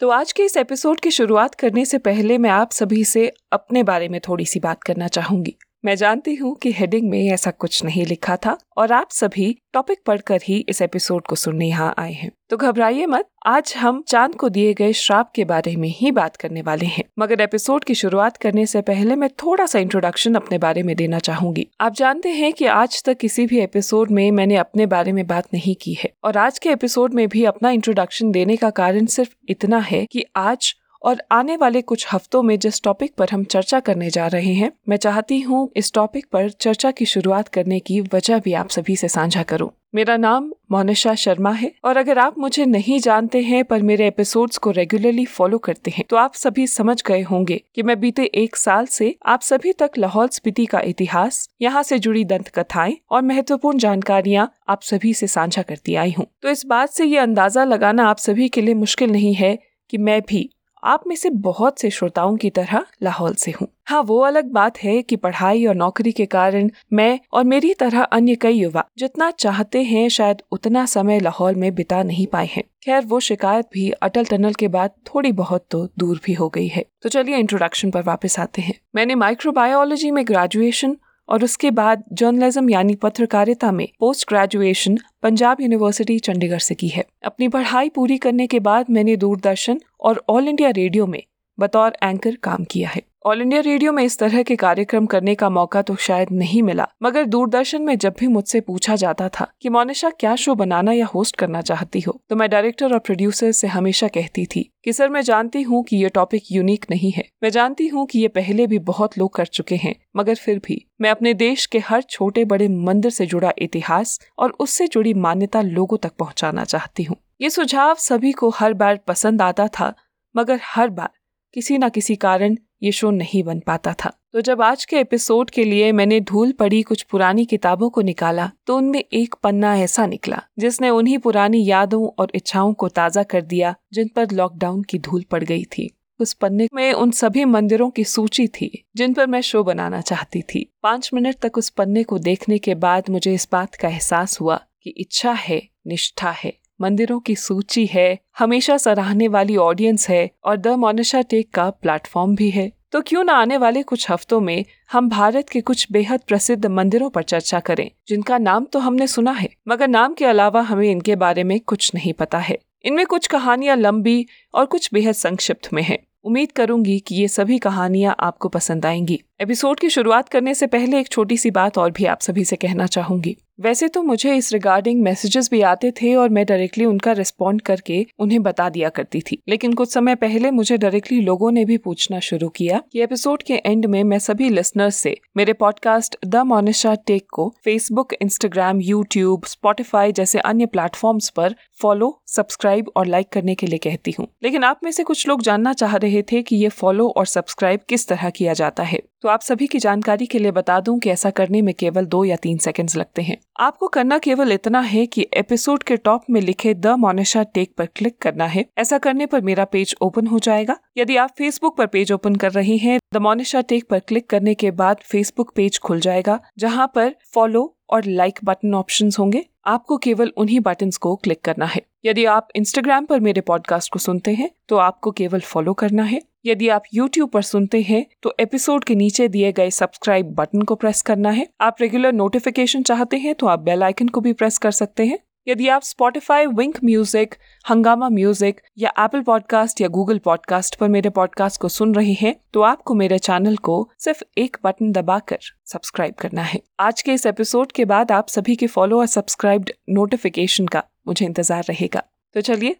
तो आज के इस एपिसोड की शुरुआत करने से पहले मैं आप सभी से अपने बारे में थोड़ी सी बात करना चाहूँगी। मैं जानती हूँ कि हेडिंग में ऐसा कुछ नहीं लिखा था और आप सभी टॉपिक पढ़कर ही इस एपिसोड को सुनने यहाँ आए हैं। तो घबराइए मत। आज हम चाँद को दिए गए श्राप के बारे में ही बात करने वाले हैं। मगर एपिसोड की शुरुआत करने से पहले मैं थोड़ा सा इंट्रोडक्शन अपने बारे में देना चाहूँगी। आप जानते हैं कि आज तक किसी भी एपिसोड में मैंने अपने बारे में बात नहीं की है। और आज के एपिसोड में भी अपना इंट्रोडक्शन देने का कारण सिर्फ़ इतना है की आज और आने वाले कुछ हफ्तों में जिस टॉपिक पर हम चर्चा करने जा रहे हैं, मैं चाहती हूँ इस टॉपिक पर चर्चा की शुरुआत करने की वजह भी आप सभी से साझा करूँ। मेरा नाम मोनिशा शर्मा है और अगर आप मुझे नहीं जानते हैं पर मेरे एपिसोड्स को रेगुलरली फॉलो करते हैं तो आप सभी समझ गए होंगे कि मैं बीते एक साल से आप सभी तक लाहौल स्पीति का इतिहास, यहाँ से जुड़ी दंत कथाएँ और महत्वपूर्ण जानकारियाँ आप सभी से साझा करती आई हूँ। तो इस बात से ये अंदाज़ा लगाना आप सभी के लिए मुश्किल नहीं है कि मैं भी आप में से बहुत से श्रोताओं की तरह लाहौल से हूँ। हाँ वो अलग बात है कि पढ़ाई और नौकरी के कारण मैं और मेरी तरह अन्य कई युवा जितना चाहते हैं शायद उतना समय लाहौल में बिता नहीं पाए हैं। खैर, वो शिकायत भी अटल टनल के बाद थोड़ी बहुत तो दूर भी हो गई है। तो चलिए इंट्रोडक्शन पर वापस आते हैं। मैंने माइक्रोबायोलॉजी में ग्रेजुएशन और उसके बाद जर्नलिज्म यानी पत्रकारिता में post graduation Punjab university Chandigarh से की है। अपनी पढ़ाई पूरी करने के बाद मैंने दूरदर्शन और ऑल इंडिया रेडियो में बतौर एंकर काम किया है। ऑल इंडिया रेडियो में इस तरह के कार्यक्रम करने का मौका तो शायद नहीं मिला, मगर दूरदर्शन में जब भी मुझसे पूछा जाता था कि मोनिशा क्या शो बनाना या होस्ट करना चाहती हो तो मैं डायरेक्टर और प्रोड्यूसर से हमेशा कहती थी कि, सर, मैं जानती हूँ कि ये टॉपिक यूनिक नहीं है। मैं जानती हूँ कि ये पहले भी बहुत लोग कर चुके हैं, मगर फिर भी मैं अपने देश के हर छोटे बड़े मंदिर से जुड़ा इतिहास और उससे जुड़ी मान्यता लोगों तक पहुँचाना चाहती हूँ। ये सुझाव सभी को हर बार पसंद आता था, मगर हर बार किसी न किसी कारण ये शो नहीं बन पाता था। तो जब आज के एपिसोड के लिए मैंने धूल पड़ी कुछ पुरानी किताबों को निकाला तो उनमें एक पन्ना ऐसा निकला, जिसने उन्हीं पुरानी यादों और इच्छाओं को ताज़ा कर दिया, जिन पर लॉकडाउन की धूल पड़ गई थी। उस पन्ने में उन सभी मंदिरों की सूची थी, जिन पर मैं शो बनाना चाहती थी। पाँच मिनट तक उस पन्ने को देखने के बाद मुझे इस बात का एहसास हुआ कि इच्छा है, निष्ठा है। मंदिरों की सूची है, हमेशा सराहने वाली ऑडियंस है और द मोनिशा टेक का प्लेटफॉर्म भी है। तो क्यों न आने वाले कुछ हफ्तों में हम भारत के कुछ बेहद प्रसिद्ध मंदिरों पर चर्चा करें, जिनका नाम तो हमने सुना है, मगर नाम के अलावा हमें इनके बारे में कुछ नहीं पता है। इनमें कुछ कहानियाँ लंबी और कुछ बेहद संक्षिप्त में है। उम्मीद करूँगी कि ये सभी कहानियाँ आपको पसंद आएँगी। एपिसोड की शुरुआत करने से पहले एक छोटी सी बात और भी आप सभी से कहना चाहूँगी। वैसे तो मुझे इस रिगार्डिंग मैसेजेस भी आते थे और मैं डायरेक्टली उनका रिस्पॉन्ड करके उन्हें बता दिया करती थी। लेकिन कुछ समय पहले मुझे डायरेक्टली लोगों ने भी पूछना शुरू किया कि एपिसोड के एंड में मैं सभी लिसनर्स से मेरे पॉडकास्ट द मोनिशा टेक को फेसबुक इंस्टाग्राम यूट्यूब स्पॉटिफाई जैसे अन्य प्लेटफॉर्म्स पर फॉलो सब्सक्राइब और लाइक करने के लिए कहती हूँ। लेकिन आप में से कुछ लोग जानना चाह रहे थे कि ये फॉलो और सब्सक्राइब किस तरह किया जाता है। तो आप सभी की जानकारी के लिए बता दूँ कि ऐसा करने में केवल दो या तीन सेकंड्स लगते हैं। आपको करना केवल इतना है कि एपिसोड के टॉप में लिखे द मोनिशा टेक पर क्लिक करना है। ऐसा करने पर मेरा पेज ओपन हो जाएगा। यदि आप फेसबुक पर पेज ओपन कर रहे हैं द मोनिशा टेक पर क्लिक करने के बाद फेसबुक पेज खुल जाएगा, जहाँ पर फॉलो और लाइक बटन ऑप्शन होंगे। आपको केवल उन्हीं बटन को क्लिक करना है। यदि आप इंस्टाग्राम पर मेरे पॉडकास्ट को सुनते हैं तो आपको केवल फॉलो करना है। यदि आप YouTube पर सुनते हैं तो एपिसोड के नीचे दिए गए सब्सक्राइब बटन को प्रेस करना है। आप रेगुलर नोटिफिकेशन चाहते हैं तो आप बेल आइकन को भी प्रेस कर सकते हैं। यदि आप Spotify Wynk music Hungama music या एप्पल पॉडकास्ट या गूगल पॉडकास्ट पर मेरे पॉडकास्ट को सुन रहे हैं तो आपको मेरे चैनल को सिर्फ़ एक बटन दबाकर सब्सक्राइब करना है। आज के इस एपिसोड के बाद आप सभी के फॉलो और सब्सक्राइब्ड नोटिफिकेशन का मुझे इंतज़ार रहेगा। तो चलिए,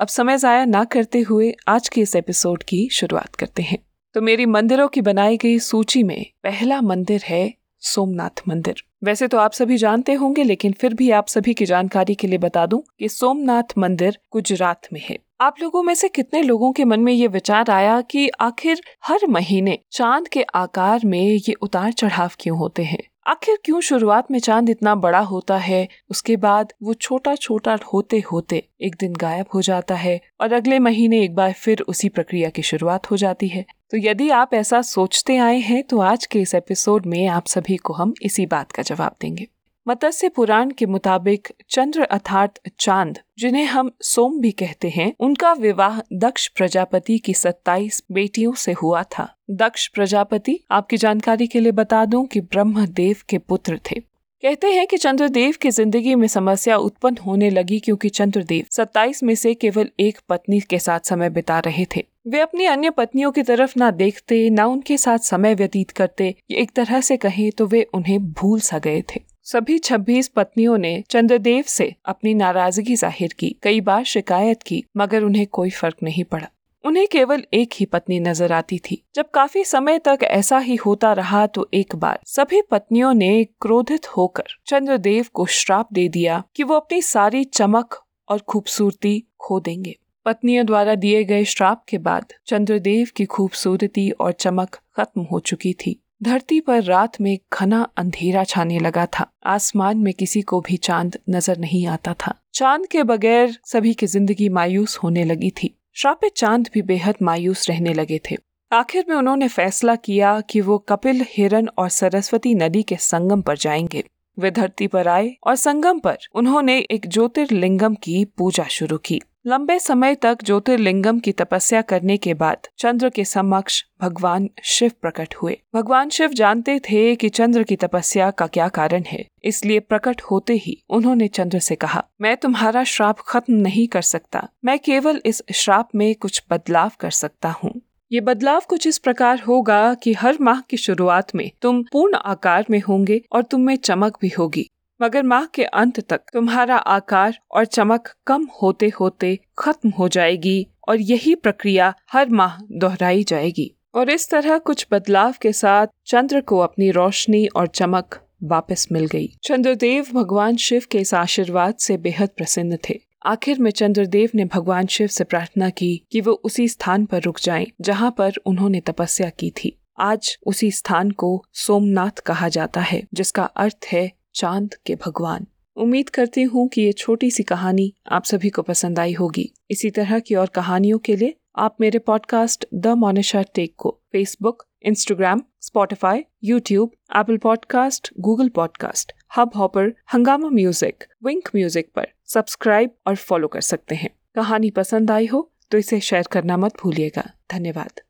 अब समय ज़ाया ना करते हुए आज के इस एपिसोड की शुरुआत करते हैं। तो मेरी मंदिरों की बनाई गई सूची में पहला मंदिर है सोमनाथ मंदिर। वैसे तो आप सभी जानते होंगे, लेकिन फिर भी आप सभी की जानकारी के लिए बता दूँ कि सोमनाथ मंदिर गुजरात में है। आप लोगों में से कितने लोगों के मन में ये विचार आया कि आखिर हर महीने चाँद के आकार में ये उतार चढ़ाव क्यों होते हैं? आखिर क्यों शुरुआत में चाँद इतना बड़ा होता है? उसके बाद वो छोटा छोटा होते होते एक दिन गायब हो जाता है और अगले महीने एक बार फिर उसी प्रक्रिया की शुरुआत हो जाती है। तो यदि आप ऐसा सोचते आए हैं तो आज के इस एपिसोड में आप सभी को हम इसी बात का जवाब देंगे। मत्स्य पुराण के मुताबिक चंद्र अर्थात चाँद, जिन्हें हम सोम भी कहते हैं, उनका विवाह दक्ष प्रजापति की 27 बेटियों से हुआ था। दक्ष प्रजापति, आपकी जानकारी के लिए बता दूँ कि ब्रह्म देव के पुत्र थे। कहते हैं कि चंद्रदेव की ज़िंदगी में समस्या उत्पन्न होने लगी क्योंकि चंद्रदेव 27 में से केवल एक पत्नी के साथ समय बिता रहे थे। वे अपनी अन्य पत्नियों की तरफ़ ना देखते, ना उनके साथ समय व्यतीत करते एक तरह से कहें तो वे उन्हें भूल सा गए थे। सभी 26 पत्नियों ने चंद्रदेव से अपनी नाराज़गी ज़ाहिर की, कई बार शिकायत की, मगर उन्हें कोई फ़र्क नहीं पड़ा। उन्हें केवल एक ही पत्नी नज़र आती थी। जब काफ़ी समय तक ऐसा ही होता रहा तो एक बार सभी पत्नियों ने क्रोधित होकर चंद्रदेव को श्राप दे दिया कि वो अपनी सारी चमक और खूबसूरती खो देंगे। पत्नियों द्वारा दिए गए श्राप के बाद चंद्रदेव की खूबसूरती और चमक खत्म हो चुकी थी। धरती पर रात में घना अंधेरा छाने लगा था। आसमान में किसी को भी चाँद नज़र नहीं आता था। चाँद के बगैर सभी की ज़िंदगी मायूस होने लगी थी। श्रापित चाँद भी बेहद मायूस रहने लगे थे। आखिर में उन्होंने फैसला किया कि वो कपिल, हिरन और सरस्वती नदी के संगम पर जाएँगे। वे धरती पर आए और संगम पर उन्होंने एक ज्योतिर्लिंगम की पूजा शुरू की। लंबे समय तक ज्योतिर्लिंगम की तपस्या करने के बाद चंद्र के समक्ष भगवान शिव प्रकट हुए। भगवान शिव जानते थे कि चंद्र की तपस्या का क्या कारण है, इसलिए प्रकट होते ही उन्होंने चंद्र से कहा, मैं तुम्हारा श्राप खत्म नहीं कर सकता, मैं केवल इस श्राप में कुछ बदलाव कर सकता हूँ। ये बदलाव कुछ इस प्रकार होगा कि हर माह की शुरुआत में तुम पूर्ण आकार में होंगे और तुम में चमक भी होगी। मगर माह के अंत तक तुम्हारा आकार और चमक कम होते होते खत्म हो जाएगी और यही प्रक्रिया हर माह दोहराई जाएगी। और इस तरह कुछ बदलाव के साथ चंद्र को अपनी रोशनी और चमक वापस मिल गई। चंद्रदेव भगवान शिव के इस आशीर्वाद से बेहद प्रसन्न थे। आखिर में चंद्रदेव ने भगवान शिव से प्रार्थना की कि वो उसी स्थान पर रुक जाएँ, जहाँ पर उन्होंने तपस्या की थी। आज उसी स्थान को सोमनाथ कहा जाता है, जिसका अर्थ है चाँद के भगवान। उम्मीद करती हूँ कि ये छोटी सी कहानी आप सभी को पसंद आई होगी। इसी तरह की और कहानियों के लिए आप मेरे पॉडकास्ट द मोनिशा टेक को Facebook Instagram Spotify YouTube Apple podcast Google podcast Hubhopper Hungama music Wynk music पर सब्सक्राइब और फॉलो कर सकते हैं। कहानी पसंद आई हो तो इसे शेयर करना मत भूलिएगा। धन्यवाद।